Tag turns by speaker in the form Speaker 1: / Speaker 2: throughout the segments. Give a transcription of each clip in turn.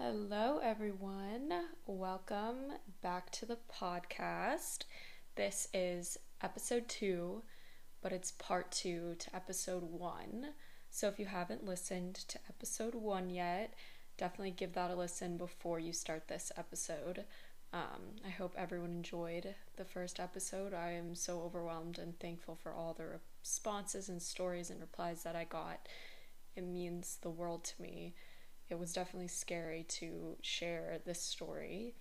Speaker 1: Hello, everyone. Welcome back to the podcast. This is episode two, but it's part two to episode one. So if you haven't listened to episode one yet, definitely give that a listen before you start this episode. Um, I hope everyone enjoyed the first episode. I am so overwhelmed and thankful for all the responses and stories and replies that I got. It means the world to me. It was definitely scary to share this story.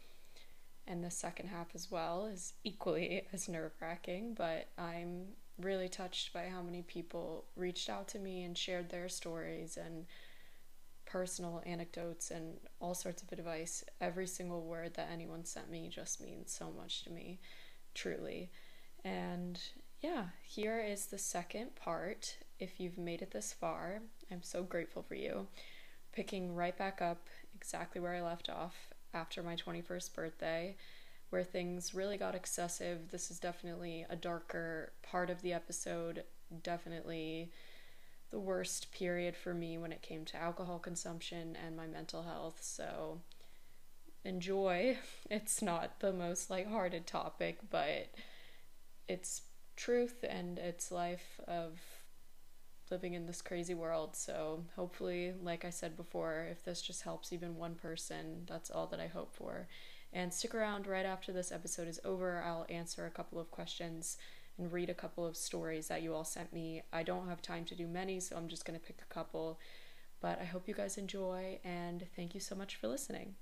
Speaker 1: And the second half as well is equally as nerve wracking, but I'm really touched by how many people reached out to me and shared their stories and personal anecdotes and all sorts of advice. Every single word that anyone sent me just means so much to me, truly. And yeah, here is the second part. If you've made it this far, I'm so grateful for you. Picking right back up exactly where I left off after my 21st birthday, where things really got excessive. This is definitely a darker part of the episode, definitely the worst period for me when it came to alcohol consumption and my mental health. So enjoy. It's not the most lighthearted topic, but it's truth and it's life of living in this crazy world. So hopefully, like I said before, if this just helps even one person, that's all that I hope for. And stick around right after this episode is over. I'll answer a couple of questions and read a couple of stories that you all sent me. I don't have time to do many, so I'm just going to pick a couple. But I hope you guys enjoy, and thank you so much for listening.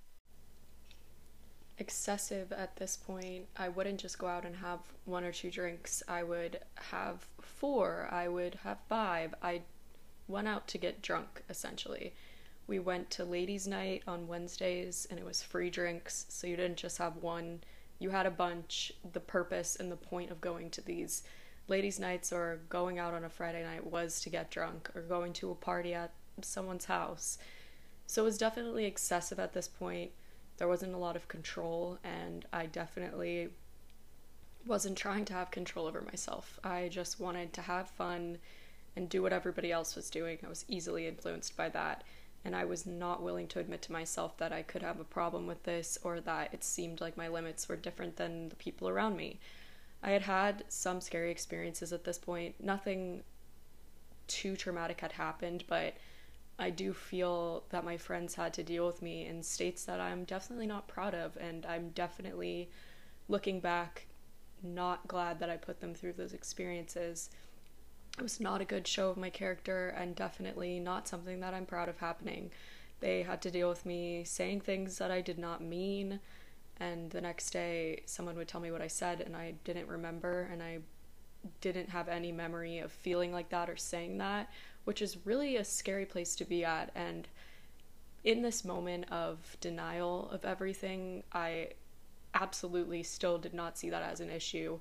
Speaker 1: Excessive at this point. I wouldn't just go out and have one or two drinks. I would have four. I would have five. I went out to get drunk, essentially. We went to ladies' night on Wednesdays, and it was free drinks, so you didn't just have one you had a bunch. The purpose and the point of going to these ladies' nights or going out on a Friday night was to get drunk or going to a party at someone's house. So it was definitely excessive at this point. There wasn't a lot of control, and I definitely wasn't trying to have control over myself. I just wanted to have fun and do what everybody else was doing. I was easily influenced by that and I was not willing to admit to myself that I could have a problem with this or that it seemed like my limits were different than the people around me. I had had some scary experiences at this point. Nothing too traumatic had happened, but I do feel that my friends had to deal with me in states that I'm definitely not proud of, and I'm definitely looking back not glad that I put them through those experiences. It was not a good show of my character and definitely not something that I'm proud of happening. They had to deal with me saying things that I did not mean, and the next day someone would tell me what I said and I didn't remember and I didn't have any memory of feeling like that or saying that, which is really a scary place to be at and in this moment of denial of everything, I absolutely still did not see that as an issue.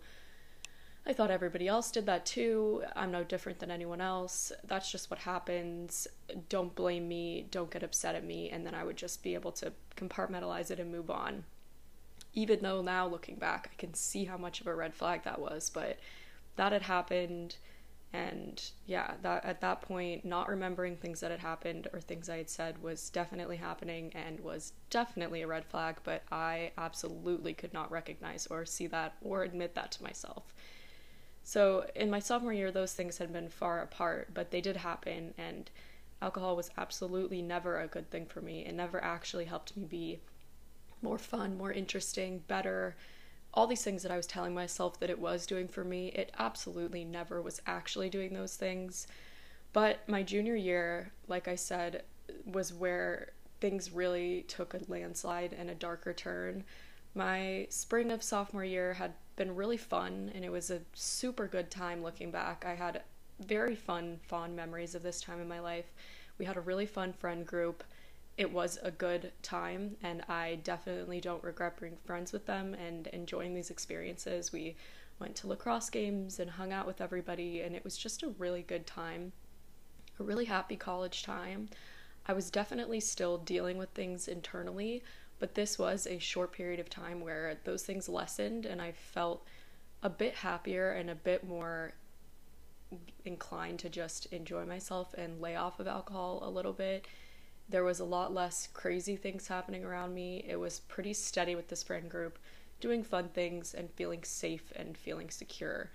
Speaker 1: I thought everybody else did that too. I'm no different than anyone else. That's just what happens. Don't blame me. Don't get upset at me. And then I would just be able to compartmentalize it and move on. Even though now looking back, I can see how much of a red flag that was. But that had happened. And yeah, that at that point, not remembering things that had happened or things I had said was definitely happening and was definitely a red flag. But I absolutely could not recognize or see that or admit that to myself. So in my sophomore year, those things had been far apart, but they did happen, and alcohol was absolutely never a good thing for me. It never actually helped me be more fun, more interesting, better. All these things that I was telling myself that it was doing for me, it absolutely never was actually doing those things. But my junior year, like I said, was where things really took a landslide and a darker turn. My spring of sophomore year had been really fun and it was a super good time looking back. I had very fun, fond memories of this time in my life. We had a really fun friend group. It was a good time, and I definitely don't regret being friends with them and enjoying these experiences. We went to lacrosse games and hung out with everybody, and it was just a really good time. A really happy college time. I was definitely still dealing with things internally, but this was a short period of time where those things lessened and I felt a bit happier and a bit more inclined to just enjoy myself and lay off of alcohol a little bit. There was a lot less crazy things happening around me. It was pretty steady with this friend group, doing fun things and feeling safe and feeling secure.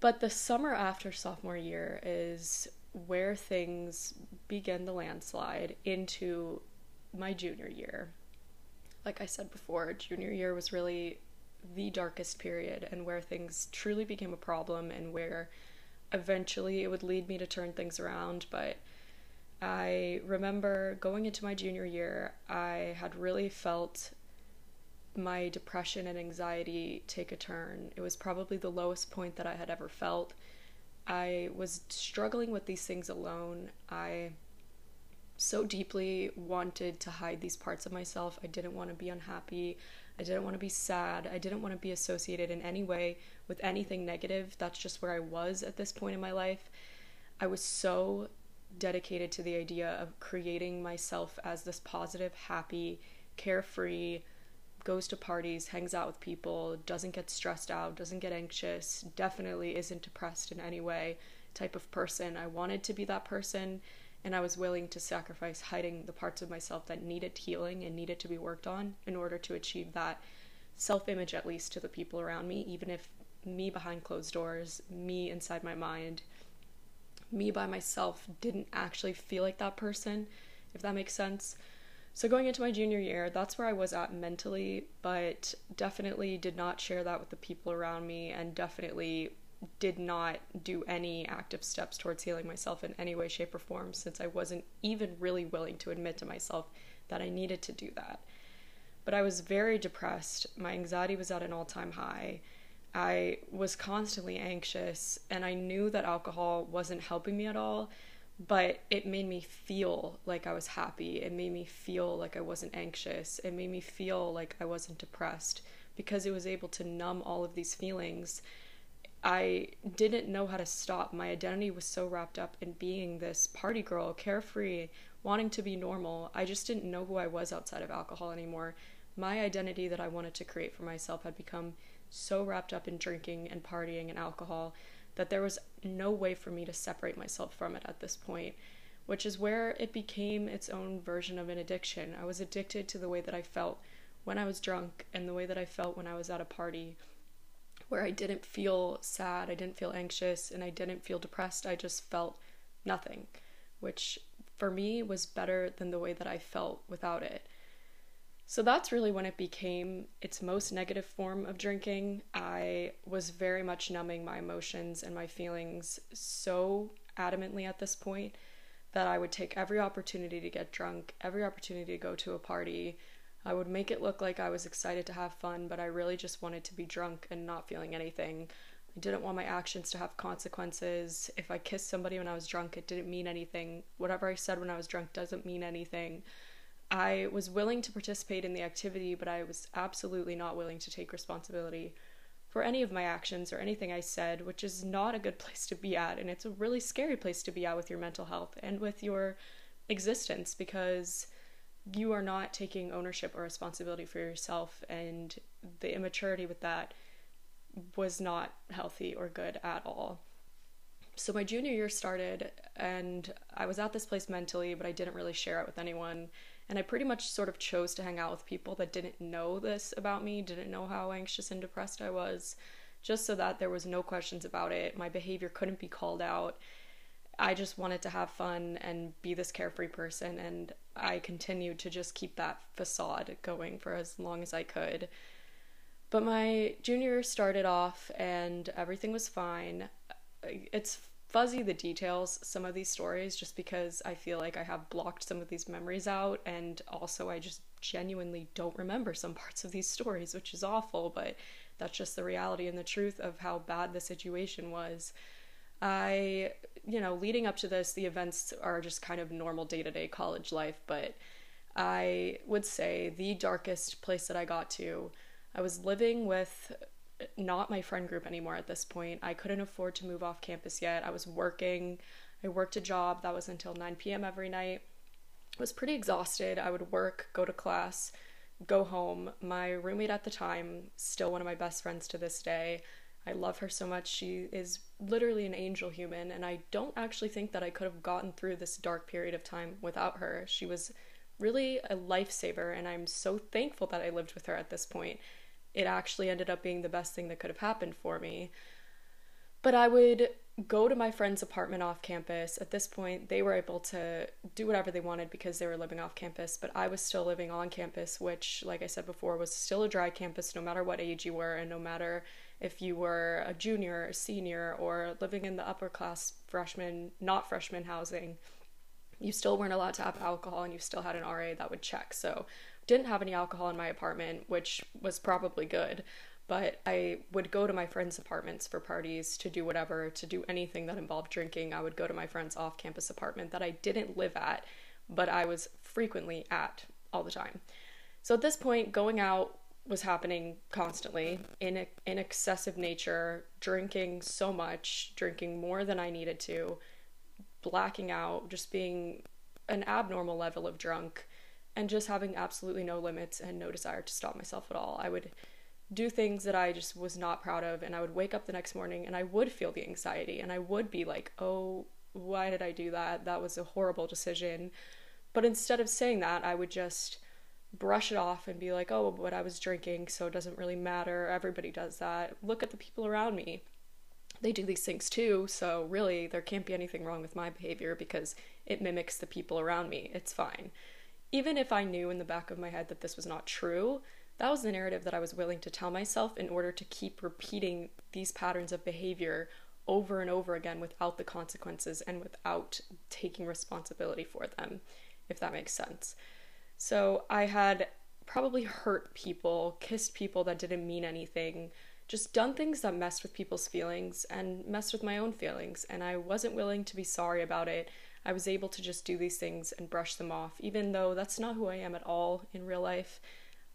Speaker 1: But the summer after sophomore year is where things begin the landslide into my junior year. Like I said before, junior year was really the darkest period and where things truly became a problem and where eventually it would lead me to turn things around. But I remember going into my junior year, I had really felt my depression and anxiety take a turn. It was probably the lowest point that I had ever felt. I was struggling with these things alone. I so deeply wanted to hide these parts of myself. I didn't want to be unhappy. I didn't want to be sad. I didn't want to be associated in any way with anything negative. That's just where I was at this point in my life. I was so dedicated to the idea of creating myself as this positive, happy, carefree, goes to parties, hangs out with people, doesn't get stressed out, doesn't get anxious, definitely isn't depressed in any way type of person. I wanted to be that person and I was willing to sacrifice hiding the parts of myself that needed healing and needed to be worked on in order to achieve that self image, at least to the people around me, even if me behind closed doors, me inside my mind, me by myself didn't actually feel like that person, if that makes sense. So, going into my junior year, that's where I was at mentally, but definitely did not share that with the people around me and definitely did not do any active steps towards healing myself in any way, shape, or form since I wasn't even really willing to admit to myself that I needed to do that. But I was very depressed. My anxiety was at an all time high. I was constantly anxious, and I knew that alcohol wasn't helping me at all but it made me feel like I was happy. It made me feel like I wasn't anxious. It made me feel like I wasn't depressed because it was able to numb all of these feelings. I didn't know how to stop. My identity was so wrapped up in being this party girl, carefree, wanting to be normal. I just didn't know who I was outside of alcohol anymore. My identity that I wanted to create for myself had become so wrapped up in drinking and partying and alcohol that there was no way for me to separate myself from it at this point, which is where it became its own version of an addiction. I was addicted to the way that I felt when I was drunk and the way that I felt when I was at a party where I didn't feel sad, I didn't feel anxious, and I didn't feel depressed. I just felt nothing, which for me was better than the way that I felt without it. So that's really when it became its most negative form of drinking. I was very much numbing my emotions and my feelings so adamantly at this point that I would take every opportunity to get drunk, every opportunity to go to a party. I would make it look like I was excited to have fun, but I really just wanted to be drunk and not feeling anything. I didn't want my actions to have consequences. If I kissed somebody when I was drunk, it didn't mean anything. Whatever I said when I was drunk doesn't mean anything. I was willing to participate in the activity, but I was absolutely not willing to take responsibility for any of my actions or anything I said, which is not a good place to be at. And it's a really scary place to be at with your mental health and with your existence because you are not taking ownership or responsibility for yourself. And the immaturity with that was not healthy or good at all. So my junior year started, and I was at this place mentally, but I didn't really share it with anyone and I pretty much sort of chose to hang out with people that didn't know this about me, didn't know how anxious and depressed I was, just so that there was no questions about it. My behavior couldn't be called out. I just wanted to have fun and be this carefree person, and I continued to just keep that facade going for as long as I could. But my junior started off, and everything was fine. It's fuzzy the details some of these stories just because I feel like I have blocked some of these memories out and also I just genuinely don't remember some parts of these stories, which is awful, but that's just the reality and the truth of how bad the situation was. I, you know, leading up to this, the events are just kind of normal day to day college life, but I would say the darkest place that I got to, I was living with not my friend group anymore at this point. I couldn't afford to move off campus yet. I was working. I worked a job that was until 9 p.m. every night. I was pretty exhausted. I would work, go to class, go home. My roommate at the time, still one of my best friends to this day. I love her so much. She is literally an angel human, and I don't actually think that I could have gotten through this dark period of time without her. She was really a lifesaver, and I'm so thankful that I lived with her at this point. It actually ended up being the best thing that could have happened for me. But I would go to my friend's apartment off campus. At this point, they were able to do whatever they wanted because they were living off campus, but I was still living on campus, which, like I said before, was still a dry campus no matter what age you were and no matter if you were a junior, a senior, or living in the upper class freshman, not freshman housing. You still weren't allowed to have alcohol and you still had an RA that would check. So, didn't have any alcohol in my apartment, which was probably good but I would go to my friends' apartments for parties to do whatever, to do anything that involved drinking. I would go to my friend's off campus apartment that I didn't live at, but I was frequently at all the time. So at this point, going out was happening constantly in in excessive nature, drinking so much, drinking more than I needed to, blacking out, just being an abnormal level of drunk and just having absolutely no limits and no desire to stop myself at all. I would do things that I just was not proud of. And I would wake up the next morning and I would feel the anxiety and I would be like, oh, why did I do that? That was a horrible decision. But instead of saying that, I would just brush it off and be like, oh, but I was drinking, so it doesn't really matter. Everybody does that. Look at the people around me. They do these things too, so really there can't be anything wrong with my behavior because it mimics the people around me. It's fine. Even if I knew in the back of my head that this was not true, that was the narrative that I was willing to tell myself in order to keep repeating these patterns of behavior over and over again without the consequences and without taking responsibility for them, if that makes sense. So I had probably hurt people, kissed people that didn't mean anything, just done things that messed with people's feelings and messed with my own feelings, and I wasn't willing to be sorry about it. I was able to just do these things and brush them off, even though that's not who I am at all in real life.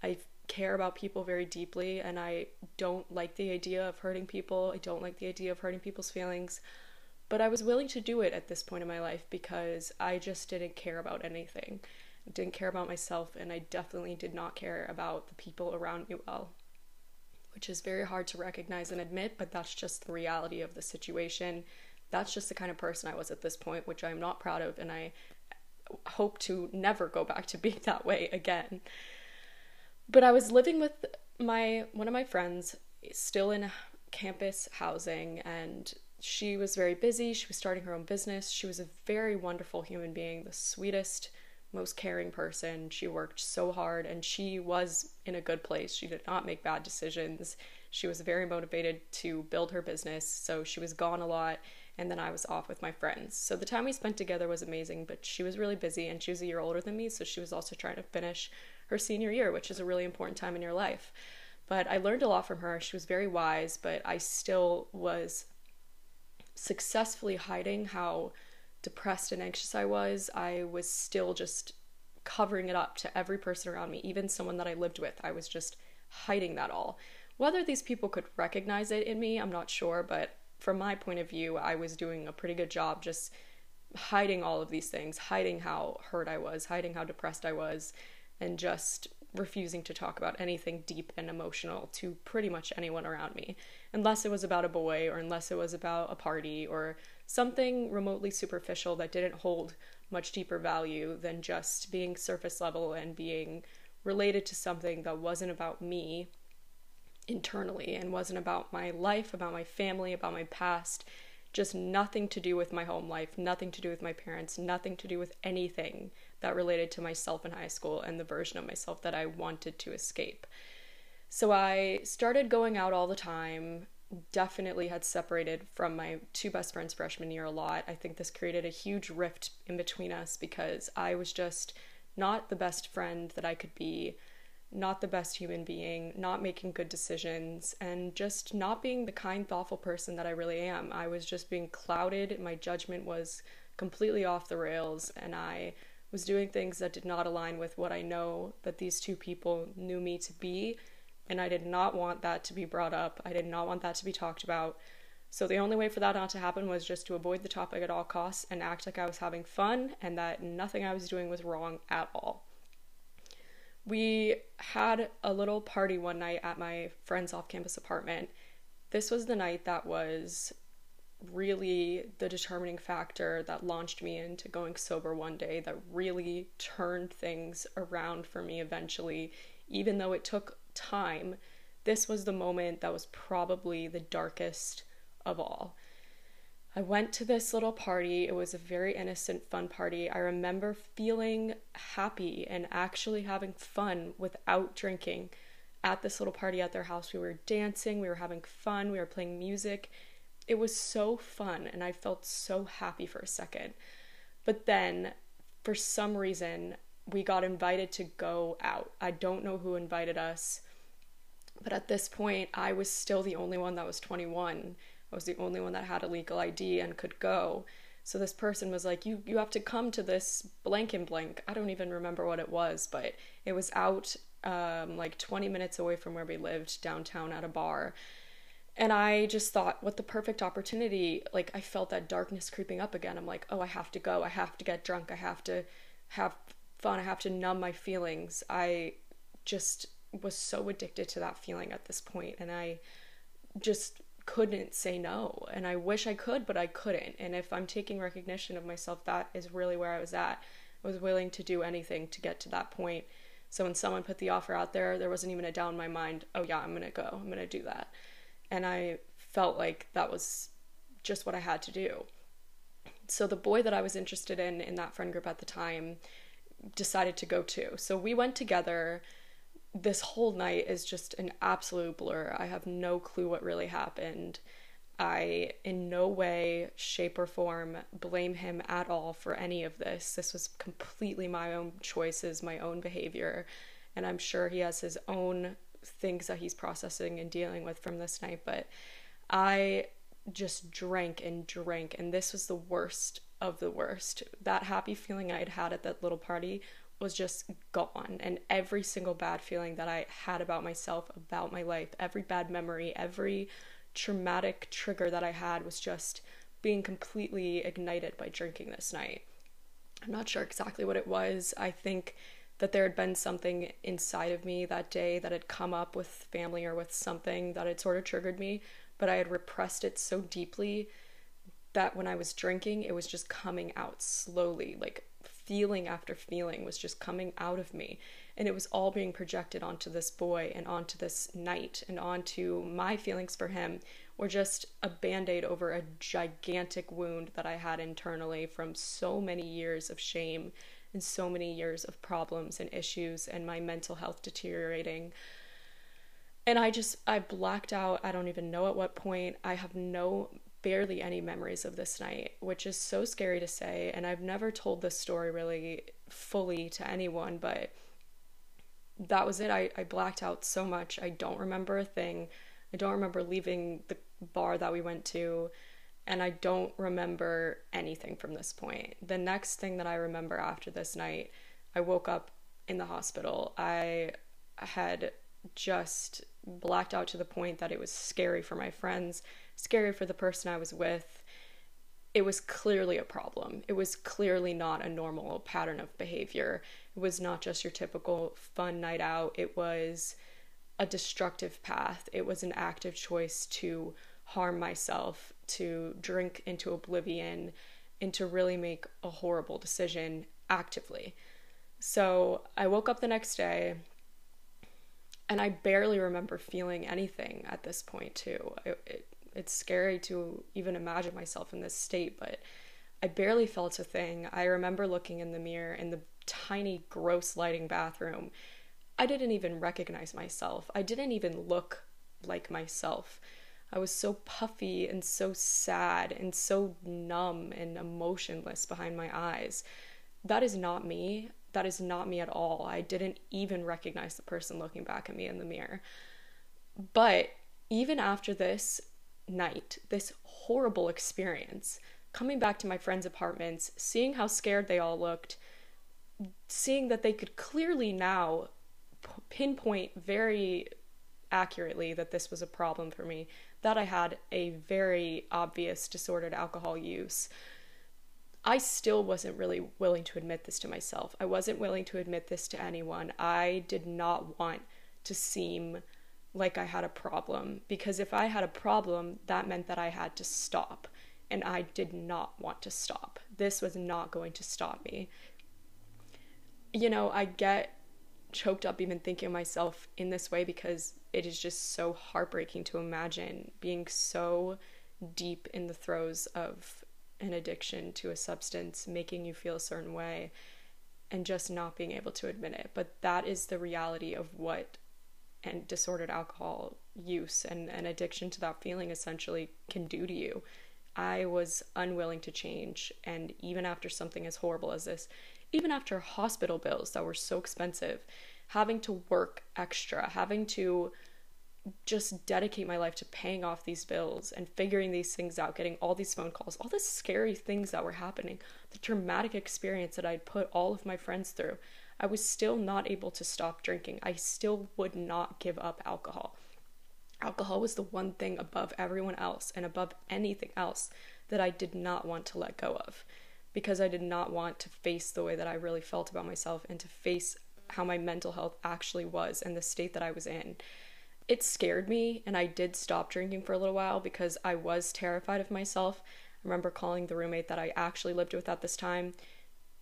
Speaker 1: I care about people very deeply and I don't like the idea of hurting people. I don't like the idea of hurting people's feelings. But I was willing to do it at this point in my life because I just didn't care about anything. I didn't care about myself and I definitely did not care about the people around me well. Which is very hard to recognize and admit, but that's just the reality of the situation. That's just the kind of person I was at this point, which I'm not proud of and I hope to never go back to being that way again. But I was living with my one of my friends still in campus housing and she was very busy. She was starting her own business. She was a very wonderful human being, the sweetest, most caring person. She worked so hard and she was in a good place. She did not make bad decisions. She was very motivated to build her business, so she was gone a lot and then I was off with my friends. So the time we spent together was amazing, but she was really busy and she was a year older than me, so she was also trying to finish her senior year, which is a really important time in your life. But I learned a lot from her. She was very wise, but I still was successfully hiding how depressed and anxious I was. I was still just covering it up to every person around me, even someone that I lived with. I was just hiding that all. Whether these people could recognize it in me, I'm not sure, but from my point of view, I was doing a pretty good job just hiding all of these things, hiding how hurt I was, hiding how depressed I was, and just refusing to talk about anything deep and emotional to pretty much anyone around me, unless it was about a boy or unless it was about a party or something remotely superficial that didn't hold much deeper value than just being surface level and being related to something that wasn't about me internally and wasn't about my life, about my family, about my past. Just nothing to do with my home life, nothing to do with my parents, nothing to do with anything that related to myself in high school and the version of myself that I wanted to escape. So I started going out all the time, definitely had separated from my two best friends freshman year a lot. I think this created a huge rift in between us because I was just not the best friend that I could be not the best human being, not making good decisions, and just not being the kind, thoughtful person that I really am. I was just being clouded. My judgment was completely off the rails, and I was doing things that did not align with what I know that these two people knew me to be. And I did not want that to be brought up. I did not want that to be talked about. So the only way for that not to happen was just to avoid the topic at all costs and act like I was having fun and that nothing I was doing was wrong at all we had a little party one night at my friend's off campus apartment. This was the night that was really the determining factor that launched me into going sober one day, that really turned things around for me eventually, even though it took time. This was the moment that was probably the darkest of all. I went to this little party. It was a very innocent, fun party. I remember feeling happy and actually having fun without drinking at this little party at their house. We were dancing, we were having fun, we were playing music. It was so fun, and I felt so happy for a second. But then, for some reason, we got invited to go out. I don't know who invited us, but at this point, I was still the only one that was 21 I was the only one that had a legal ID and could go. So this person was like, "You you have to come to this blank and blank." I don't even remember what it was, but it was out um, like 20 minutes away from where we lived downtown at a bar. And I just thought, what the perfect opportunity. Like, I felt that darkness creeping up again. I'm like, oh, I have to go. I have to get drunk. I have to have fun. I have to numb my feelings. I just was so addicted to that feeling at this point, And I just couldn't say no. And I wish I could, but I couldn't. And if I'm taking recognition of myself, that is really where I was at. I was willing to do anything to get to that point. So when someone put the offer out there, there wasn't even a doubt in my mind, oh yeah, I'm going to go. I'm going to do that. And I felt like that was just what I had to do. So the boy that I was interested in in that friend group at the time decided to go too. So we went together this whole night is just an absolute blur. I have no clue what really happened. I, in no way, shape, or form, blame him at all for any of this. This was completely my own choices, my own behavior, and I'm sure he has his own things that he's processing and dealing with from this night. But I just drank and drank, and this was the worst of the worst. That happy feeling I'd had at that little party was just gone. And every single bad feeling that I had about myself, about my life, every bad memory, every traumatic trigger that I had was just being completely ignited by drinking this night. I'm not sure exactly what it was. I think that there had been something inside of me that day that had come up with family or with something that had sort of triggered me, but I had repressed it so deeply that when I was drinking, it was just coming out slowly, like feeling after feeling was just coming out of me. And it was all being projected onto this boy and onto this night and onto my feelings for him were just a band aid over a gigantic wound that I had internally from so many years of shame and so many years of problems and issues and my mental health deteriorating. And I just, I blacked out. I don't even know at what point. I have no barely any memories of this night, which is so scary to say. And I've never told this story really fully to anyone, but that was it. I, I blacked out so much. I don't remember a thing. I don't remember leaving the bar that we went to, and I don't remember anything from this point. The next thing that I remember after this night, I woke up in the hospital. I had just blacked out to the point that it was scary for my friends scary for the person I was with. It was clearly a problem. It was clearly not a normal pattern of behavior. It was not just your typical fun night out. It was a destructive path. It was an active choice to harm myself, to drink into oblivion, and to really make a horrible decision actively. So I woke up the next day and I barely remember feeling anything at this point, too. It, it, it's scary to even imagine myself in this state, but I barely felt a thing. I remember looking in the mirror in the tiny, gross lighting bathroom. I didn't even recognize myself. I didn't even look like myself. I was so puffy and so sad and so numb and emotionless behind my eyes. That is not me. That is not me at all. I didn't even recognize the person looking back at me in the mirror. But even after this, night, this horrible experience, coming back to my friends' apartments, seeing how scared they all looked, seeing that they could clearly now pinpoint very accurately that this was a problem for me, that I had a very obvious disordered alcohol use. I still wasn't really willing to admit this to myself. I wasn't willing to admit this to anyone. I did not want to seem like I had a problem because if I had a problem, that meant that I had to stop. and I did not want to stop. This was not going to stop me. You know, I get choked up even thinking of myself in this way because it is just so heartbreaking to imagine being so deep in the throes of an addiction to a substance making you feel a certain way and just not being able to admit it. But that is the reality of what and disordered alcohol use and, and addiction to that feeling essentially can do to you. I was unwilling to change, and even after something as horrible as this, even after hospital bills that were so expensive, having to work extra, having to just dedicate my life to paying off these bills and figuring these things out, getting all these phone calls, all the scary things that were happening, the traumatic experience that I'd put all of my friends through, I was still not able to stop drinking. I still would not give up alcohol. Alcohol was the one thing above everyone else and above anything else that I did not want to let go of because I did not want to face the way that I really felt about myself and to face how my mental health actually was and the state that I was in it scared me and I did stop drinking for a little while because I was terrified of myself. I remember calling the roommate that I actually lived with at this time.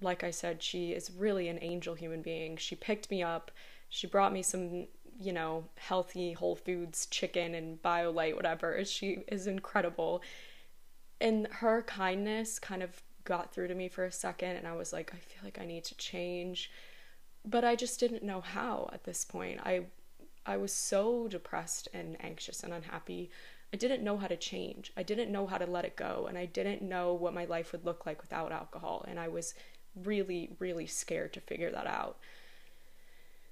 Speaker 1: Like I said, she is really an angel human being. She picked me up. She brought me some, you know, healthy Whole Foods chicken and BioLite, whatever. She is incredible. And her kindness kind of got through to me for a second, and I was like, I feel like I need to change. But I just didn't know how at this point. I I was so depressed and anxious and unhappy. I didn't know how to change. I didn't know how to let it go. And I didn't know what my life would look like without alcohol. And I was really, really scared to figure that out.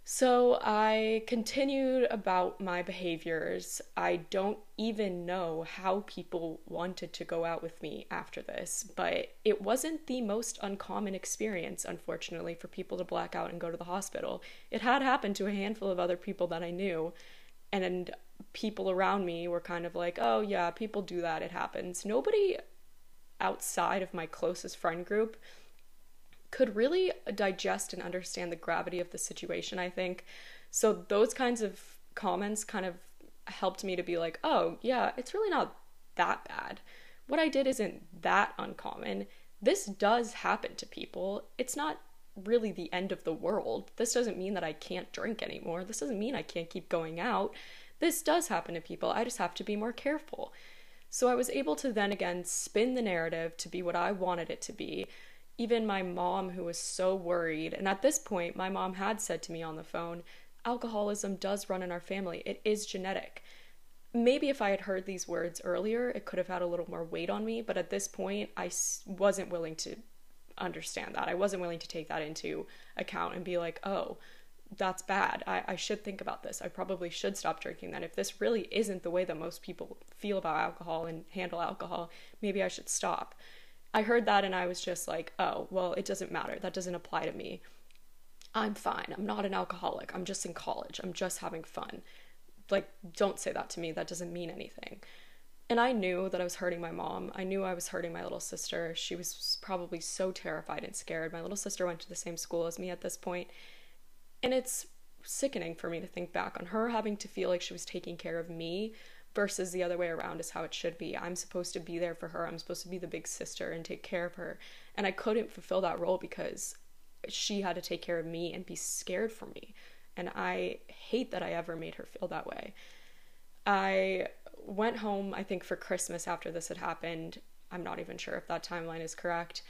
Speaker 1: So I continued about my behaviors. I don't even know how people wanted to go out with me after this, but it wasn't the most uncommon experience, unfortunately, for people to black out and go to the hospital. It had happened to a handful of other people that I knew, and people around me were kind of like, oh, yeah, people do that, it happens. Nobody outside of my closest friend group could really digest and understand the gravity of the situation, I think. So those kinds of comments kind of helped me to be like, oh, yeah, it's really not that bad. What I did isn't that uncommon. This does happen to people. It's not really the end of the world. This doesn't mean that I can't drink anymore. This doesn't mean I can't keep going out. This does happen to people. I just have to be more careful. So I was able to then again spin the narrative to be what I wanted it to be even my mom, who was so worried, and at this point, my mom had said to me on the phone, alcoholism does run in our family, it is genetic. Maybe if I had heard these words earlier, it could have had a little more weight on me, but at this point, I wasn't willing to understand that. I wasn't willing to take that into account and be like, oh, that's bad. I, I should think about this. I probably should stop drinking then. If this really isn't the way that most people feel about alcohol and handle alcohol, maybe I should stop. I heard that and I was just like, oh, well, it doesn't matter. That doesn't apply to me. I'm fine. I'm not an alcoholic. I'm just in college. I'm just having fun. Like, don't say that to me. That doesn't mean anything. And I knew that I was hurting my mom. I knew I was hurting my little sister. She was probably so terrified and scared. My little sister went to the same school as me at this point. And it's sickening for me to think back on her having to feel like she was taking care of me versus the other way around is how it should be. I'm supposed to be there for her. I'm supposed to be the big sister and take care of her. And I couldn't fulfill that role because she had to take care of me and be scared for me. And I hate that I ever made her feel that way. I went home, I think, for Christmas after this had happened. I'm not even sure if that timeline is correct.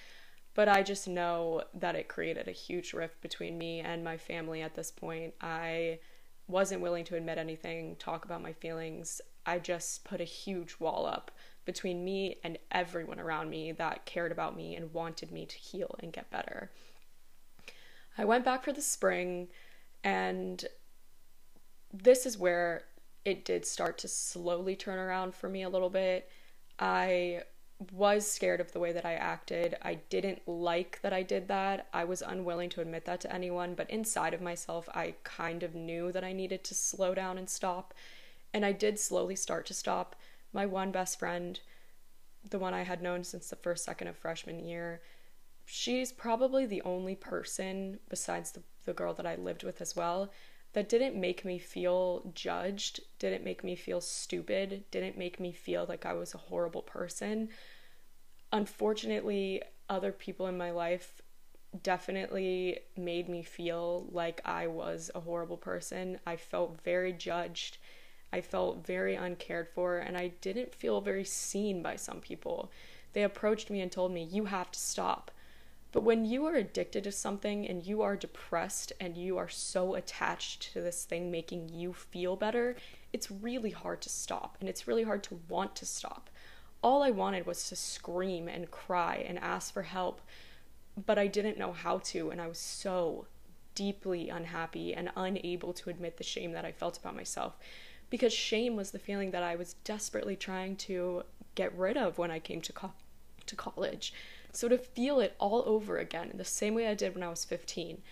Speaker 1: But I just know that it created a huge rift between me and my family at this point. I wasn't willing to admit anything, talk about my feelings. I just put a huge wall up between me and everyone around me that cared about me and wanted me to heal and get better. I went back for the spring, and this is where it did start to slowly turn around for me a little bit. I was scared of the way that I acted. I didn't like that I did that. I was unwilling to admit that to anyone, but inside of myself, I kind of knew that I needed to slow down and stop. And I did slowly start to stop. My one best friend, the one I had known since the first second of freshman year, she's probably the only person besides the, the girl that I lived with as well that didn't make me feel judged, didn't make me feel stupid, didn't make me feel like I was a horrible person. unfortunately, other people in my life definitely made me feel like I was a horrible person. I felt very judged. I felt very uncared for, and I didn't feel very seen by some people. They approached me and told me, You have to stop. But when you are addicted to something and you are depressed and you are so attached to this thing making you feel better, it's really hard to stop and it's really hard to want to stop. All I wanted was to scream and cry and ask for help, but I didn't know how to, and I was so deeply unhappy and unable to admit the shame that I felt about myself. Because shame was the feeling that I was desperately trying to get rid of when I came to, co- to college. So to feel it all over again in the same way I did when I was 15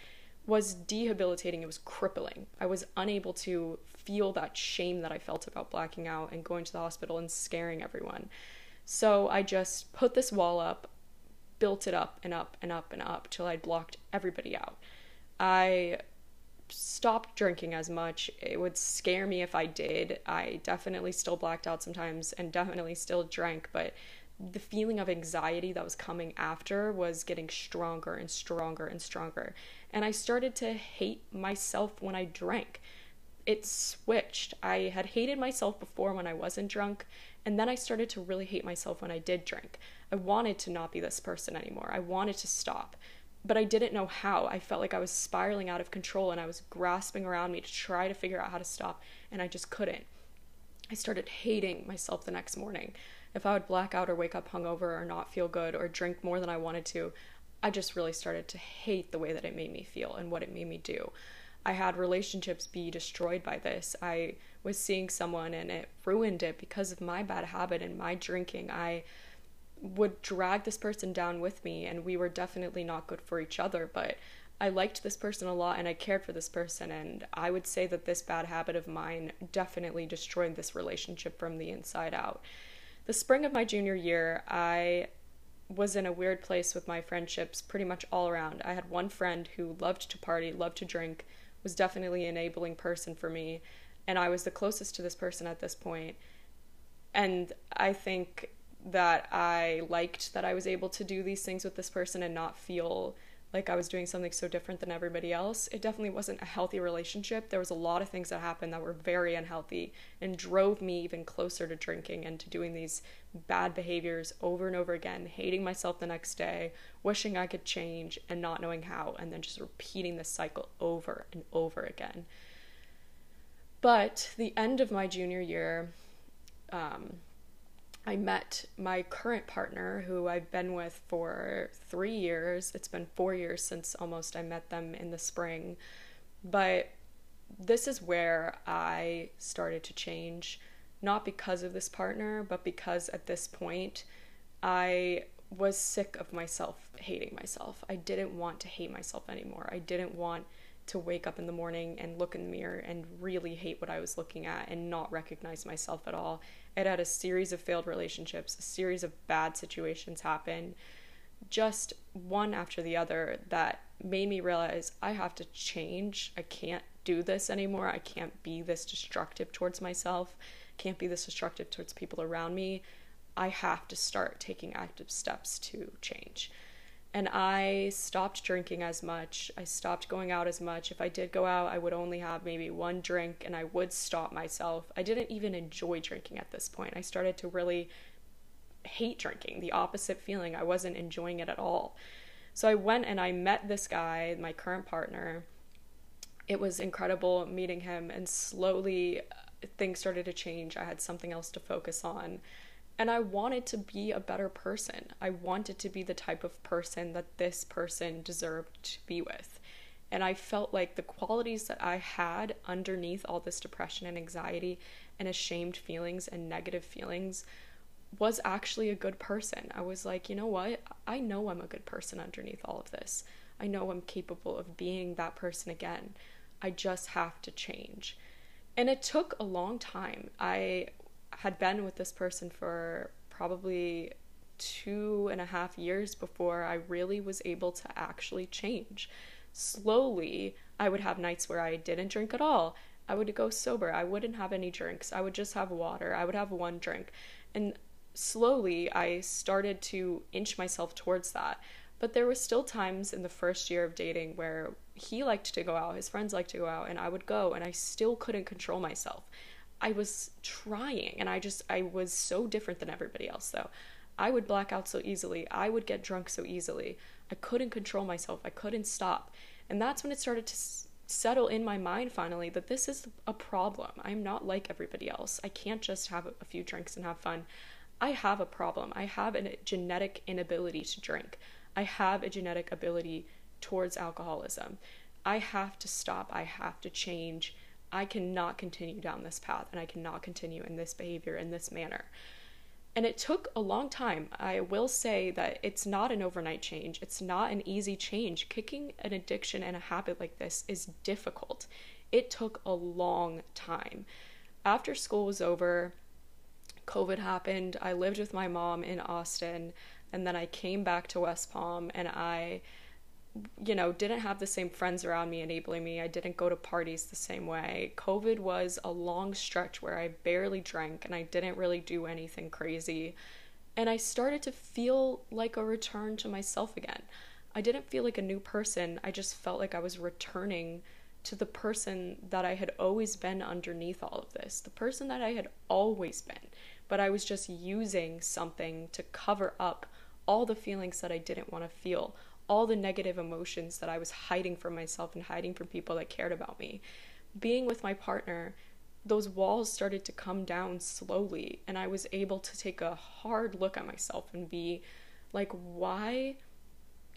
Speaker 1: was debilitating. It was crippling. I was unable to feel that shame that I felt about blacking out and going to the hospital and scaring everyone. So I just put this wall up, built it up and up and up and up till I'd blocked everybody out. I stopped drinking as much. It would scare me if I did. I definitely still blacked out sometimes and definitely still drank, but the feeling of anxiety that was coming after was getting stronger and stronger and stronger. And I started to hate myself when I drank. It switched. I had hated myself before when I wasn't drunk, and then I started to really hate myself when I did drink. I wanted to not be this person anymore. I wanted to stop, but I didn't know how. I felt like I was spiraling out of control and I was grasping around me to try to figure out how to stop, and I just couldn't. I started hating myself the next morning if I would black out or wake up hungover or not feel good or drink more than I wanted to, I just really started to hate the way that it made me feel and what it made me do. I had relationships be destroyed by this. I was seeing someone and it ruined it because of my bad habit and my drinking. I would drag this person down with me, and we were definitely not good for each other, but I liked this person a lot and I cared for this person. And I would say that this bad habit of mine definitely destroyed this relationship from the inside out the spring of my junior year, I was in a weird place with my friendships pretty much all around. I had one friend who loved to party, loved to drink, was definitely an enabling person for me, and I was the closest to this person at this point. And I think that I liked that I was able to do these things with this person and not feel like I was doing something so different than everybody else. It definitely wasn't a healthy relationship. There was a lot of things that happened that were very unhealthy and drove me even closer to drinking and to doing these bad behaviors over and over again, hating myself the next day, wishing I could change and not knowing how, and then just repeating this cycle over and over again. But the end of my junior year, um, I met my current partner, who I've been with for three years. It's been four years since almost I met them in the spring. But this is where I started to change, not because of this partner, but because at this point I was sick of myself hating myself. I didn't want to hate myself anymore. I didn't want to wake up in the morning and look in the mirror and really hate what I was looking at and not recognize myself at all it had a series of failed relationships, a series of bad situations happen, just one after the other that made me realize I have to change. I can't do this anymore. I can't be this destructive towards myself. Can't be this destructive towards people around me. I have to start taking active steps to change and I stopped drinking as much. I stopped going out as much. If I did go out, I would only have maybe one drink and I would stop myself. I didn't even enjoy drinking at this point. I started to really hate drinking, the opposite feeling. I wasn't enjoying it at all. So I went and I met this guy, my current partner. It was incredible meeting him, and slowly things started to change. I had something else to focus on. And I wanted to be a better person. I wanted to be the type of person that this person deserved to be with. And I felt like the qualities that I had underneath all this depression and anxiety and ashamed feelings and negative feelings was actually a good person. I was like, you know what? I know I'm a good person underneath all of this. I know I'm capable of being that person again. I just have to change. And it took a long time. I had been with this person for probably two and a half years before I really was able to actually change. Slowly, I would have nights where I didn't drink at all. I would go sober. I wouldn't have any drinks. I would just have water. I would have one drink. And slowly I started to inch myself towards that. But there were still times in the first year of dating where he liked to go out, his friends liked to go out, and I would go, and I still couldn't control myself. I was trying, and I just, I was so different than everybody else, though. I would black out so easily. I would get drunk so easily. I couldn't control myself. I couldn't stop. And that's when it started to s- settle in my mind finally that this is a problem. I'm not like everybody else. I can't just have a few drinks and have fun. I have a problem. I have a genetic inability to drink. I have a genetic ability towards alcoholism. I have to stop. I have to change. I cannot continue down this path and I cannot continue in this behavior in this manner. And it took a long time. I will say that it's not an overnight change. It's not an easy change. Kicking an addiction and a habit like this is difficult. It took a long time. After school was over, COVID happened. I lived with my mom in Austin and then I came back to West Palm and I you know, didn't have the same friends around me enabling me. I didn't go to parties the same way. COVID was a long stretch where I barely drank and I didn't really do anything crazy. And I started to feel like a return to myself again. I didn't feel like a new person. I just felt like I was returning to the person that I had always been underneath all of this, the person that I had always been. But I was just using something to cover up all the feelings that I didn't want to feel, all the negative emotions that I was hiding from myself and hiding from people that cared about me. Being with my partner, those walls started to come down slowly, and I was able to take a hard look at myself and be like, why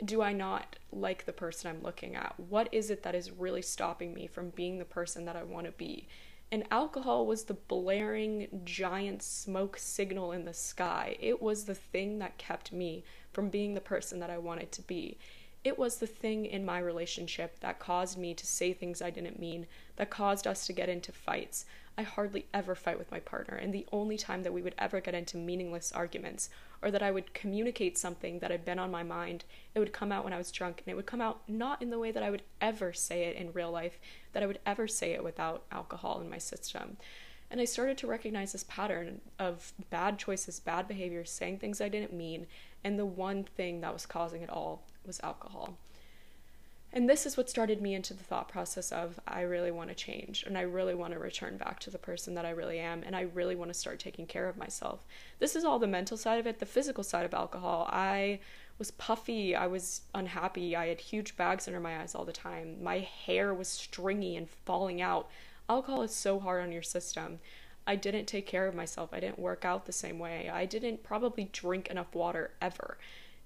Speaker 1: do I not like the person I'm looking at? What is it that is really stopping me from being the person that I want to be? and alcohol was the blaring giant smoke signal in the sky. It was the thing that kept me from being the person that I wanted to be. It was the thing in my relationship that caused me to say things I didn't mean, that caused us to get into fights. I hardly ever fight with my partner, and the only time that we would ever get into meaningless arguments, or that I would communicate something that had been on my mind, it would come out when I was drunk, and it would come out not in the way that I would ever say it in real life, that I would ever say it without alcohol in my system. And I started to recognize this pattern of bad choices, bad behavior, saying things I didn't mean, and the one thing that was causing it all was alcohol. And this is what started me into the thought process of I really want to change and I really want to return back to the person that I really am and I really want to start taking care of myself. This is all the mental side of it, the physical side of alcohol. I was puffy, I was unhappy, I had huge bags under my eyes all the time. My hair was stringy and falling out. Alcohol is so hard on your system. I didn't take care of myself. I didn't work out the same way. I didn't probably drink enough water ever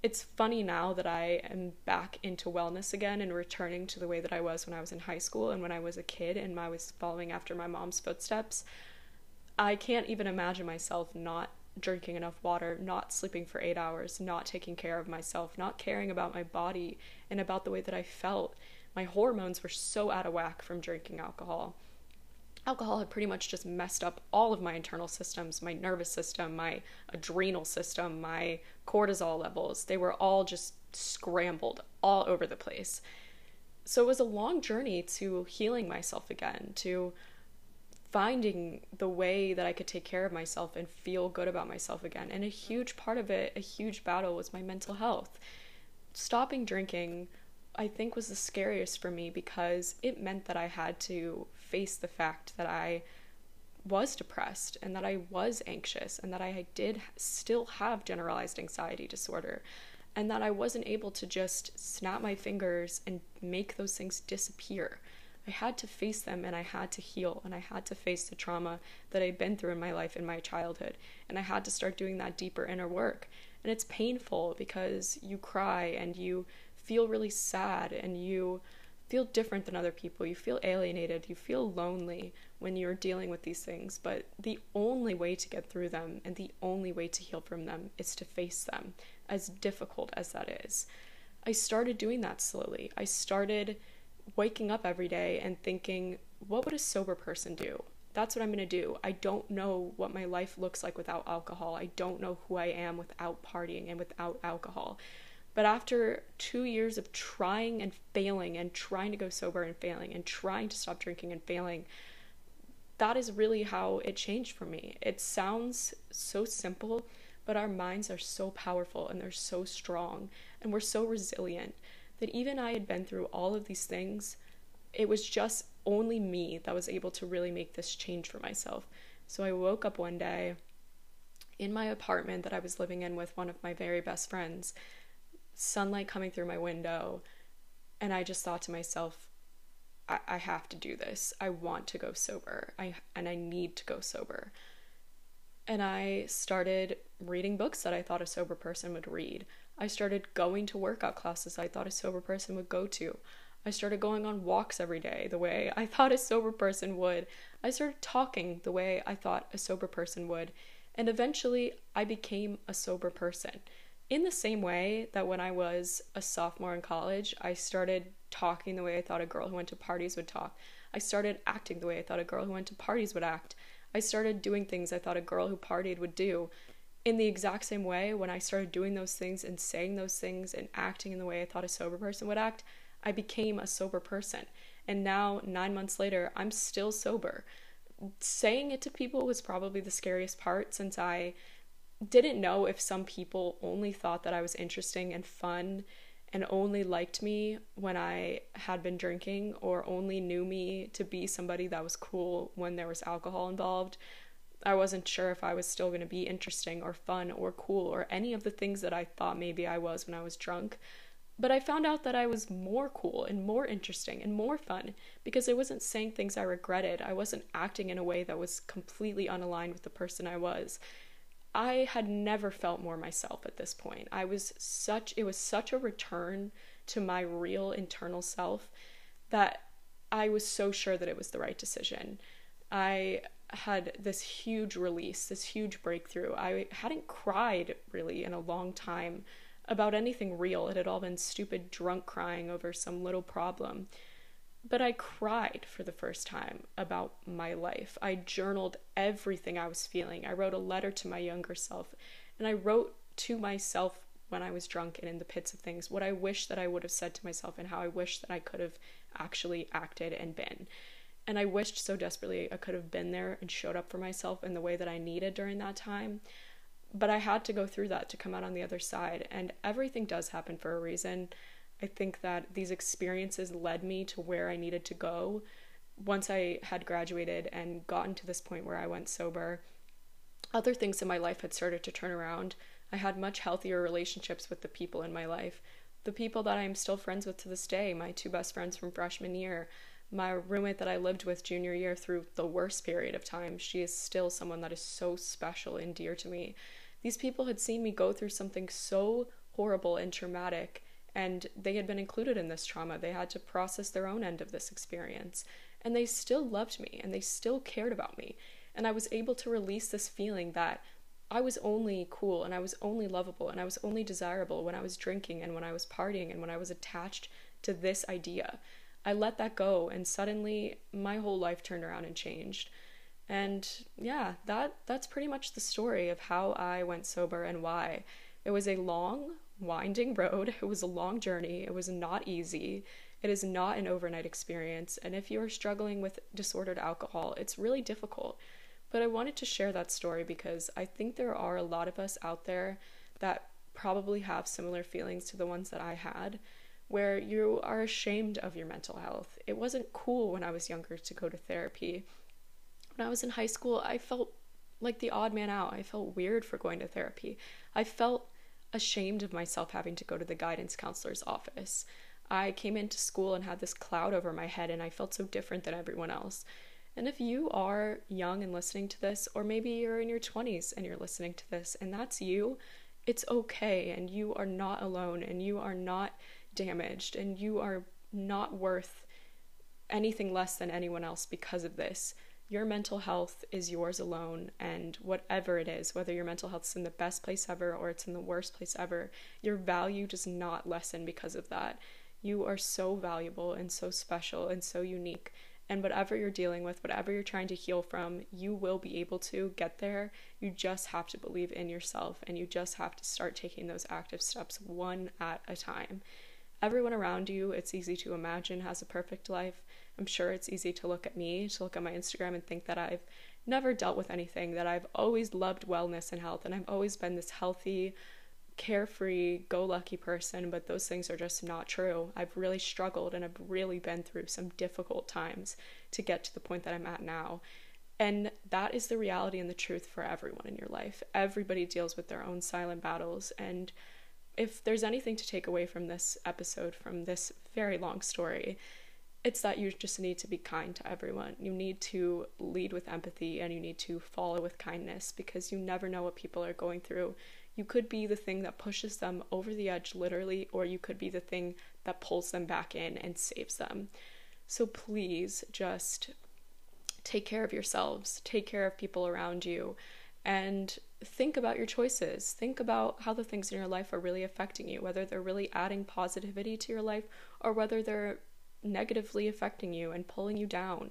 Speaker 1: it's funny now that I am back into wellness again and returning to the way that I was when I was in high school and when I was a kid and I was following after my mom's footsteps. I can't even imagine myself not drinking enough water, not sleeping for eight hours, not taking care of myself, not caring about my body and about the way that I felt. My hormones were so out of whack from drinking alcohol alcohol had pretty much just messed up all of my internal systems my nervous system, my adrenal system, my cortisol levels. They were all just scrambled all over the place. So it was a long journey to healing myself again, to finding the way that I could take care of myself and feel good about myself again. And a huge part of it, a huge battle, was my mental health. Stopping drinking I think was the scariest for me because it meant that I had to face the fact that I was depressed and that I was anxious and that I did still have generalized anxiety disorder and that I wasn't able to just snap my fingers and make those things disappear. I had to face them and I had to heal and I had to face the trauma that I'd been through in my life in my childhood. And I had to start doing that deeper inner work. And it's painful because you cry and you feel really sad and you feel different than other people. You feel alienated. You feel lonely when you're dealing with these things. But the only way to get through them and the only way to heal from them is to face them, as difficult as that is. I started doing that slowly. I started waking up every day and thinking, what would a sober person do? That's what I'm going to do. I don't know what my life looks like without alcohol. I don't know who I am without partying and without alcohol. But after two years of trying and failing and trying to go sober and failing and trying to stop drinking and failing, that is really how it changed for me. It sounds so simple, but our minds are so powerful and they're so strong and we're so resilient that even I had been through all of these things, it was just only me that was able to really make this change for myself. So I woke up one day in my apartment that I was living in with one of my very best friends, sunlight coming through my window, and I just thought to myself, I, I have to do this. I want to go sober. I and I need to go sober. And I started reading books that I thought a sober person would read. I started going to workout classes I thought a sober person would go to. I started going on walks every day the way I thought a sober person would. I started talking the way I thought a sober person would. And eventually, I became a sober person. In the same way that when I was a sophomore in college, I started talking the way I thought a girl who went to parties would talk. I started acting the way I thought a girl who went to parties would act. I started doing things I thought a girl who partied would do. In the exact same way, when I started doing those things and saying those things and acting in the way I thought a sober person would act, I became a sober person. And now, nine months later, I'm still sober. Saying it to people was probably the scariest part since I didn't know if some people only thought that I was interesting and fun and only liked me when I had been drinking or only knew me to be somebody that was cool when there was alcohol involved. I wasn't sure if I was still going to be interesting or fun or cool or any of the things that I thought maybe I was when I was drunk. But I found out that I was more cool and more interesting and more fun because I wasn't saying things I regretted. I wasn't acting in a way that was completely unaligned with the person I was. I had never felt more myself at this point. I was such, it was such a return to my real internal self that I was so sure that it was the right decision. I had this huge release, this huge breakthrough. I hadn't cried really in a long time about anything real. It had all been stupid drunk crying over some little problem. But I cried for the first time about my life. I journaled everything I was feeling. I wrote a letter to my younger self, and I wrote to myself when I was drunk and in the pits of things what I wish that I would have said to myself and how I wish that I could have actually acted and been. And I wished so desperately I could have been there and showed up for myself in the way that I needed during that time. But I had to go through that to come out on the other side, and everything does happen for a reason. I think that these experiences led me to where I needed to go once I had graduated and gotten to this point where I went sober. Other things in my life had started to turn around. I had much healthier relationships with the people in my life. The people that I am still friends with to this day, my two best friends from freshman year, my roommate that I lived with junior year through the worst period of time, she is still someone that is so special and dear to me. These people had seen me go through something so horrible and traumatic and they had been included in this trauma. They had to process their own end of this experience. And they still loved me and they still cared about me. And I was able to release this feeling that I was only cool and I was only lovable and I was only desirable when I was drinking and when I was partying and when I was attached to this idea. I let that go and suddenly my whole life turned around and changed. And yeah, that that's pretty much the story of how I went sober and why. It was a long, winding road. It was a long journey. It was not easy. It is not an overnight experience. And if you are struggling with disordered alcohol, it's really difficult. But I wanted to share that story because I think there are a lot of us out there that probably have similar feelings to the ones that I had, where you are ashamed of your mental health. It wasn't cool when I was younger to go to therapy. When I was in high school, I felt like the odd man out. I felt weird for going to therapy. I felt ashamed of myself having to go to the guidance counselor's office. I came into school and had this cloud over my head, and I felt so different than everyone else. And if you are young and listening to this, or maybe you're in your 20s and you're listening to this, and that's you, it's okay, and you are not alone, and you are not damaged, and you are not worth anything less than anyone else because of this your mental health is yours alone and whatever it is whether your mental health is in the best place ever or it's in the worst place ever your value does not lessen because of that. You are so valuable and so special and so unique and whatever you're dealing with whatever you're trying to heal from you will be able to get there. You just have to believe in yourself and you just have to start taking those active steps one at a time. Everyone around you it's easy to imagine has a perfect life I'm sure it's easy to look at me, to look at my Instagram and think that I've never dealt with anything, that I've always loved wellness and health, and I've always been this healthy, carefree, go lucky person, but those things are just not true. I've really struggled and I've really been through some difficult times to get to the point that I'm at now. And that is the reality and the truth for everyone in your life. Everybody deals with their own silent battles. And if there's anything to take away from this episode, from this very long story, it's that you just need to be kind to everyone. You need to lead with empathy and you need to follow with kindness because you never know what people are going through. You could be the thing that pushes them over the edge, literally, or you could be the thing that pulls them back in and saves them. So please just take care of yourselves, take care of people around you, and think about your choices. Think about how the things in your life are really affecting you, whether they're really adding positivity to your life or whether they're negatively affecting you and pulling you down.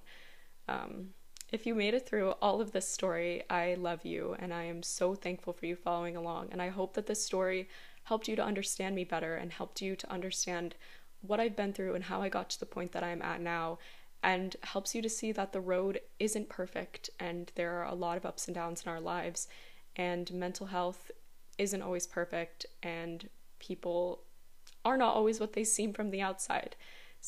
Speaker 1: Um, if you made it through all of this story, I love you and I am so thankful for you following along. And I hope that this story helped you to understand me better and helped you to understand what I've been through and how I got to the point that I'm at now and helps you to see that the road isn't perfect and there are a lot of ups and downs in our lives and mental health isn't always perfect and people are not always what they seem from the outside.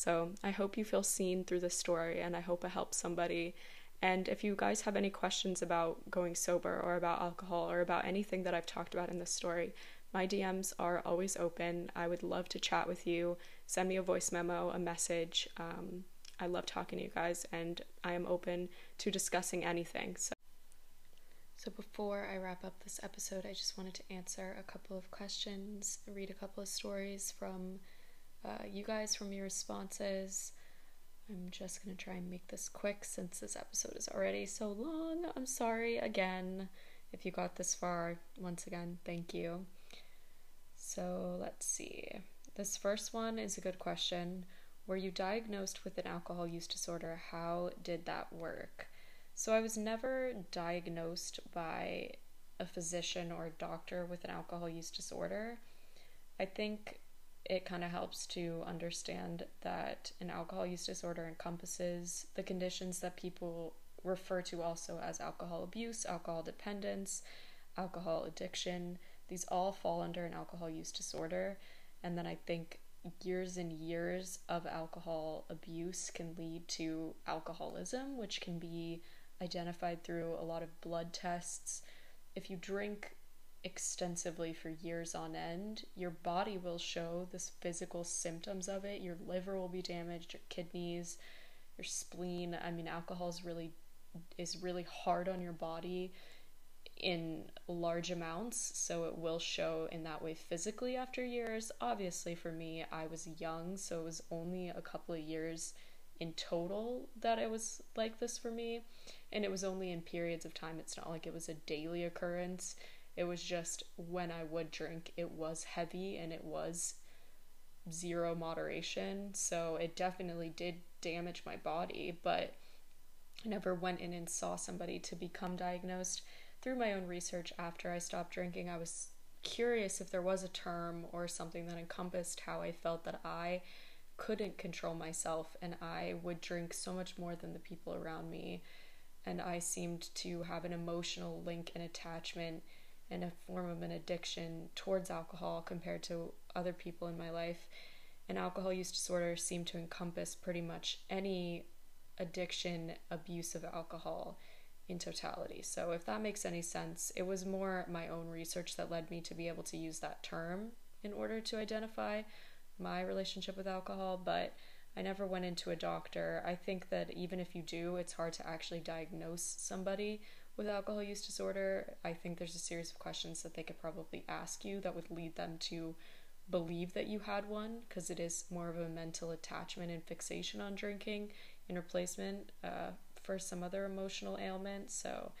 Speaker 1: So I hope you feel seen through this story and I hope it helps somebody. And if you guys have any questions about going sober or about alcohol or about anything that I've talked about in this story, my DMs are always open. I would love to chat with you. Send me a voice memo, a message. Um, I love talking to you guys and I am open to discussing anything. So so before I wrap up this episode, I just wanted to answer a couple of questions, read a couple of stories from uh, you guys from your responses. I'm just going to try and make this quick since this episode is already so long. I'm sorry again if you got this far. Once again, thank you. So let's see. This first one is a good question. Were you diagnosed with an alcohol use disorder? How did that work? So I was never diagnosed by a physician or a doctor with an alcohol use disorder. I think it kind of helps to understand that an alcohol use disorder encompasses the conditions that people refer to also as alcohol abuse, alcohol dependence, alcohol addiction. These all fall under an alcohol use disorder. And then I think years and years of alcohol abuse can lead to alcoholism, which can be identified through a lot of blood tests. If you drink extensively for years on end, your body will show this physical symptoms of it. Your liver will be damaged, your kidneys, your spleen. I mean, alcohol is really is really hard on your body in large amounts, so it will show in that way physically after years. Obviously, for me, I was young, so it was only a couple of years in total that it was like this for me, and it was only in periods of time. It's not like it was a daily occurrence. It was just when I would drink, it was heavy and it was zero moderation, so it definitely did damage my body, but I never went in and saw somebody to become diagnosed through my own research after I stopped drinking, I was curious if there was a term or something that encompassed how I felt that I couldn't control myself and I would drink so much more than the people around me. And I seemed to have an emotional link and attachment and a form of an addiction towards alcohol compared to other people in my life. And alcohol use disorder seemed to encompass pretty much any addiction, abuse of alcohol in totality. So, if that makes any sense, it was more my own research that led me to be able to use that term in order to identify my relationship with alcohol, but I never went into a doctor. I think that even if you do, it's hard to actually diagnose somebody with alcohol use disorder. I think there's a series of questions that they could probably ask you that would lead them to believe that you had one because it is more of a mental attachment and fixation on drinking in replacement uh, for some other emotional ailment. So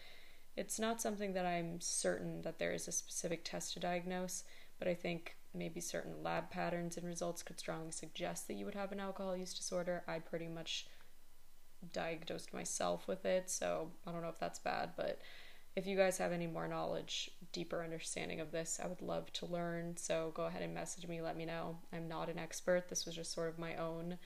Speaker 1: it's not something that I'm certain that there is a specific test to diagnose, but I think maybe certain lab patterns and results could strongly suggest that you would have an alcohol use disorder. I pretty much diagnosed myself with it, so I don't know if that's bad, but if you guys have any more knowledge, deeper understanding of this, I would love to learn. So go ahead and message me, let me know. I'm not an expert. This was just sort of my own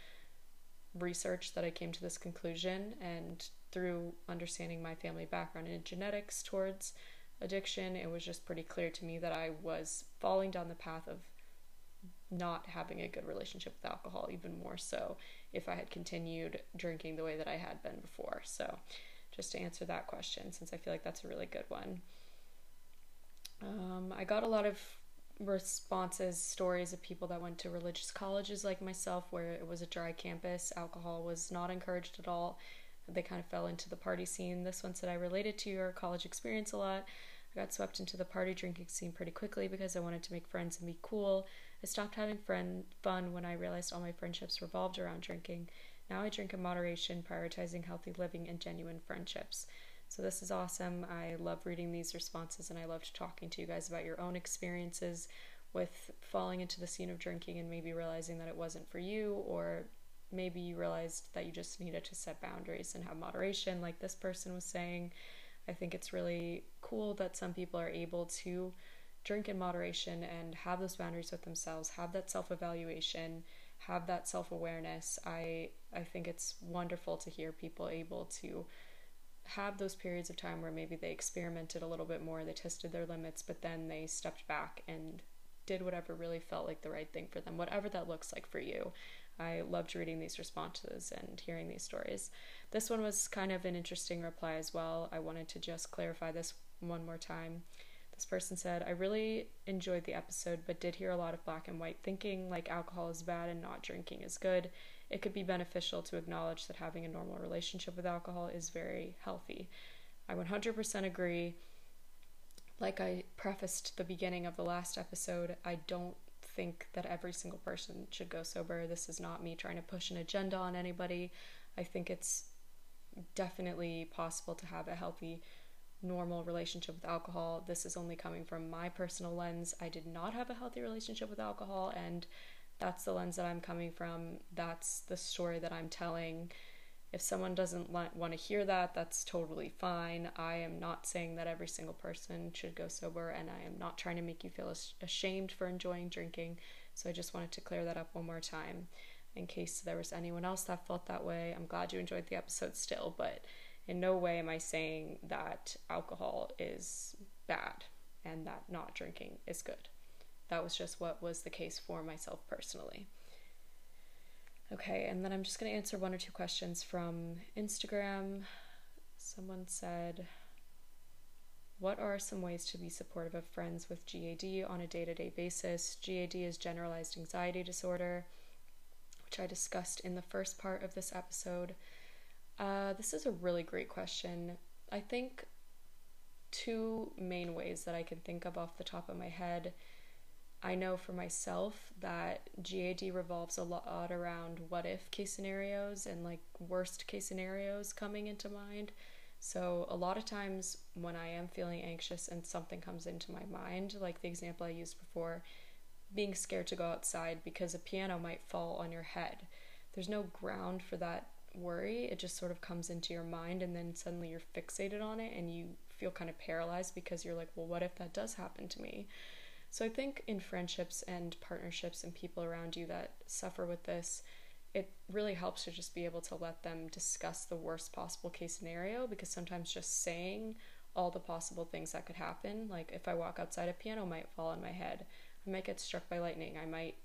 Speaker 1: research that I came to this conclusion, and through understanding my family background and genetics towards addiction, it was just pretty clear to me that I was falling down the path of not having a good relationship with alcohol, even more so if I had continued drinking the way that I had been before. So, just to answer that question, since I feel like that's a really good one. Um, I got a lot of responses, stories of people that went to religious colleges like myself, where it was a dry campus, alcohol was not encouraged at all. They kind of fell into the party scene. This one said I related to your college experience a lot. I got swept into the party drinking scene pretty quickly because I wanted to make friends and be cool. I stopped having friend fun when I realized all my friendships revolved around drinking. Now I drink in moderation, prioritizing healthy living and genuine friendships. So this is awesome. I love reading these responses and I loved talking to you guys about your own experiences with falling into the scene of drinking and maybe realizing that it wasn't for you or maybe you realized that you just needed to set boundaries and have moderation like this person was saying. I think it's really cool that some people are able to drink in moderation and have those boundaries with themselves, have that self-evaluation, have that self-awareness. I I think it's wonderful to hear people able to have those periods of time where maybe they experimented a little bit more, they tested their limits, but then they stepped back and did whatever really felt like the right thing for them, whatever that looks like for you. I loved reading these responses and hearing these stories. This one was kind of an interesting reply as well. I wanted to just clarify this one more time. This person said, I really enjoyed the episode, but did hear a lot of black and white thinking, like alcohol is bad and not drinking is good it could be beneficial to acknowledge that having a normal relationship with alcohol is very healthy. I 100% agree. Like I prefaced the beginning of the last episode, I don't think that every single person should go sober. This is not me trying to push an agenda on anybody. I think it's definitely possible to have a healthy, normal relationship with alcohol. This is only coming from my personal lens. I did not have a healthy relationship with alcohol, and that's the lens that I'm coming from. That's the story that I'm telling. If someone doesn't want to hear that, that's totally fine. I am not saying that every single person should go sober, and I am not trying to make you feel ashamed for enjoying drinking. So I just wanted to clear that up one more time in case there was anyone else that felt that way. I'm glad you enjoyed the episode still, but in no way am I saying that alcohol is bad and that not drinking is good. That was just what was the case for myself personally. Okay, and then I'm just going to answer one or two questions from Instagram. Someone said, What are some ways to be supportive of friends with GAD on a day to day basis? GAD is generalized anxiety disorder, which I discussed in the first part of this episode. Uh, this is a really great question. I think two main ways that I can think of off the top of my head I know for myself that GAD revolves a lot around what if case scenarios and like worst case scenarios coming into mind. So, a lot of times when I am feeling anxious and something comes into my mind, like the example I used before, being scared to go outside because a piano might fall on your head. There's no ground for that worry. It just sort of comes into your mind, and then suddenly you're fixated on it and you feel kind of paralyzed because you're like, well, what if that does happen to me? So I think in friendships and partnerships and people around you that suffer with this, it really helps to just be able to let them discuss the worst possible case scenario because sometimes just saying all the possible things that could happen, like if I walk outside, a piano might fall on my head, I might get struck by lightning, I might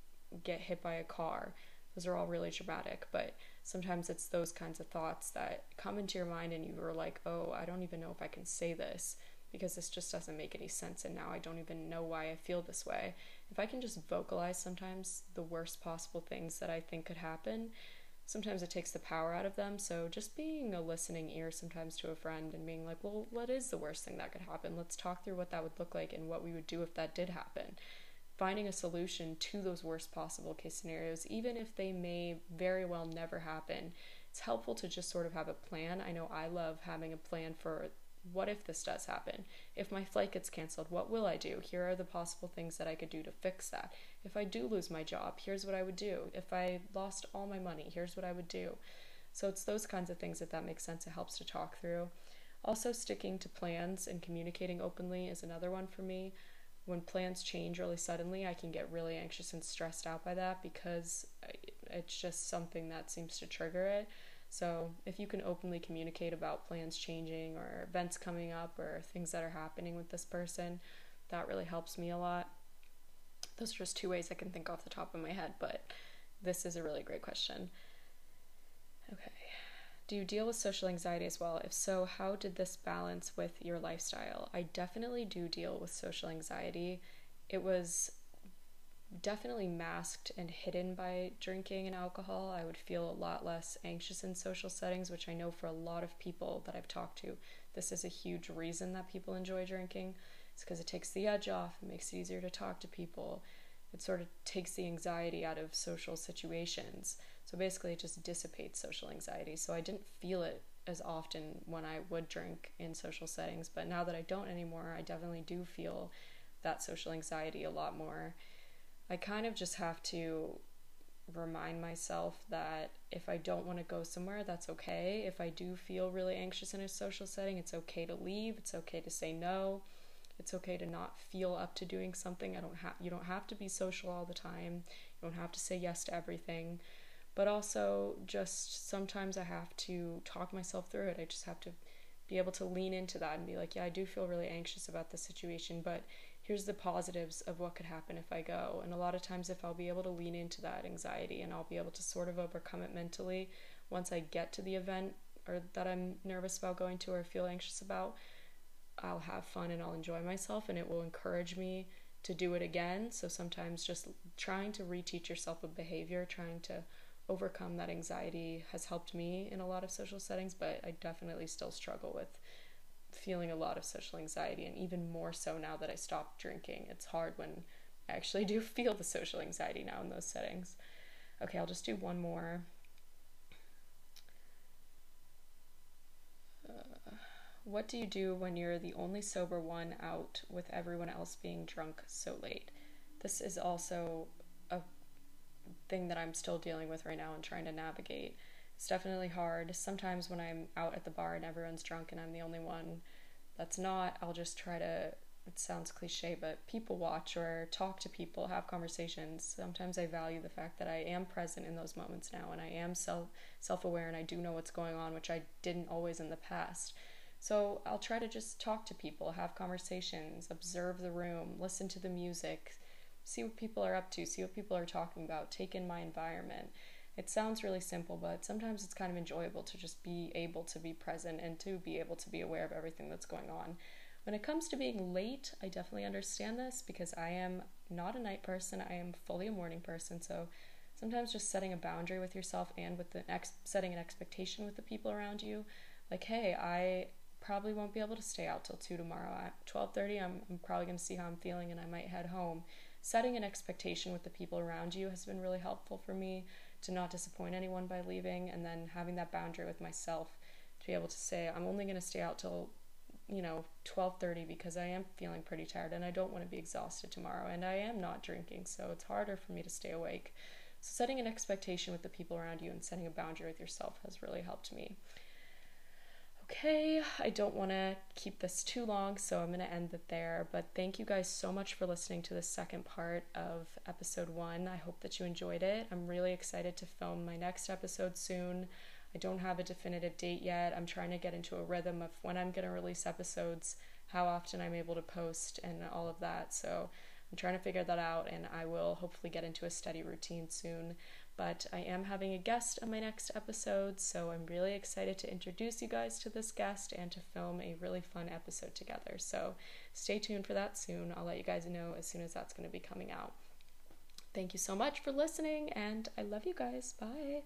Speaker 1: get hit by a car. Those are all really dramatic, but sometimes it's those kinds of thoughts that come into your mind and you are like, oh, I don't even know if I can say this because this just doesn't make any sense and now I don't even know why I feel this way. If I can just vocalize sometimes the worst possible things that I think could happen, sometimes it takes the power out of them. So just being a listening ear sometimes to a friend and being like, well, what is the worst thing that could happen? Let's talk through what that would look like and what we would do if that did happen. Finding a solution to those worst possible case scenarios, even if they may very well never happen, it's helpful to just sort of have a plan. I know I love having a plan for what if this does happen? If my flight gets canceled, what will I do? Here are the possible things that I could do to fix that. If I do lose my job, here's what I would do. If I lost all my money, here's what I would do. So it's those kinds of things that that makes sense. It helps to talk through. Also, sticking to plans and communicating openly is another one for me. When plans change really suddenly, I can get really anxious and stressed out by that because It's just something that seems to trigger it. So, if you can openly communicate about plans changing or events coming up or things that are happening with this person, that really helps me a lot. Those are just two ways I can think off the top of my head, but this is a really great question. Okay. Do you deal with social anxiety as well? If so, how did this balance with your lifestyle? I definitely do deal with social anxiety. It was definitely masked and hidden by drinking and alcohol. I would feel a lot less anxious in social settings, which I know for a lot of people that I've talked to, this is a huge reason that people enjoy drinking. It's because it takes the edge off, it makes it easier to talk to people. It sort of takes the anxiety out of social situations. So basically, it just dissipates social anxiety. So I didn't feel it as often when I would drink in social settings, but now that I don't anymore, I definitely do feel that social anxiety a lot more. I kind of just have to remind myself that if I don't want to go somewhere, that's okay. If I do feel really anxious in a social setting, it's okay to leave. It's okay to say no. It's okay to not feel up to doing something. I don't have you don't have to be social all the time. You don't have to say yes to everything. But also just sometimes I have to talk myself through it. I just have to be able to lean into that and be like, yeah, I do feel really anxious about the situation, but here's the positives of what could happen if I go. And a lot of times, if I'll be able to lean into that anxiety and I'll be able to sort of overcome it mentally once I get to the event or that I'm nervous about going to or feel anxious about, I'll have fun and I'll enjoy myself and it will encourage me to do it again. So sometimes just trying to reteach yourself a behavior, trying to overcome that anxiety has helped me in a lot of social settings, but I definitely still struggle with feeling a lot of social anxiety, and even more so now that I stopped drinking. It's hard when I actually do feel the social anxiety now in those settings. Okay, I'll just do one more. Uh, what do you do when you're the only sober one out with everyone else being drunk so late? This is also thing that I'm still dealing with right now and trying to navigate. It's definitely hard. Sometimes when I'm out at the bar and everyone's drunk and I'm the only one that's not, I'll just try to, it sounds cliche, but people watch or talk to people, have conversations. Sometimes I value the fact that I am present in those moments now and I am self self aware and I do know what's going on, which I didn't always in the past. So I'll try to just talk to people, have conversations, observe the room, listen to the music, see what people are up to, see what people are talking about, take in my environment it sounds really simple, but sometimes it's kind of enjoyable to just be able to be present and to be able to be aware of everything that's going on. When it comes to being late, I definitely understand this because I am not a night person, I am fully a morning person. So sometimes just setting a boundary with yourself and with the ex- setting an expectation with the people around you, like, hey, I probably won't be able to stay out till 2 tomorrow. At 12:30, I'm, I'm probably going to see how I'm feeling and I might head home. Setting an expectation with the people around you has been really helpful for me to not disappoint anyone by leaving and then having that boundary with myself to be able to say I'm only going to stay out till you know 12:30 because I am feeling pretty tired and I don't want to be exhausted tomorrow and I am not drinking so it's harder for me to stay awake. So setting an expectation with the people around you and setting a boundary with yourself has really helped me. Okay, I don't want to keep this too long, so I'm going to end it there. But thank you guys so much for listening to the second part of episode one. I hope that you enjoyed it. I'm really excited to film my next episode soon. I don't have a definitive date yet. I'm trying to get into a rhythm of when I'm going to release episodes, how often I'm able to post, and all of that. So I'm trying to figure that out, and I will hopefully get into a steady routine soon but I am having a guest on my next episode, so I'm really excited to introduce you guys to this guest and to film a really fun episode together. So stay tuned for that soon. I'll let you guys know as soon as that's going to be coming out. Thank you so much for listening, and I love you guys. Bye.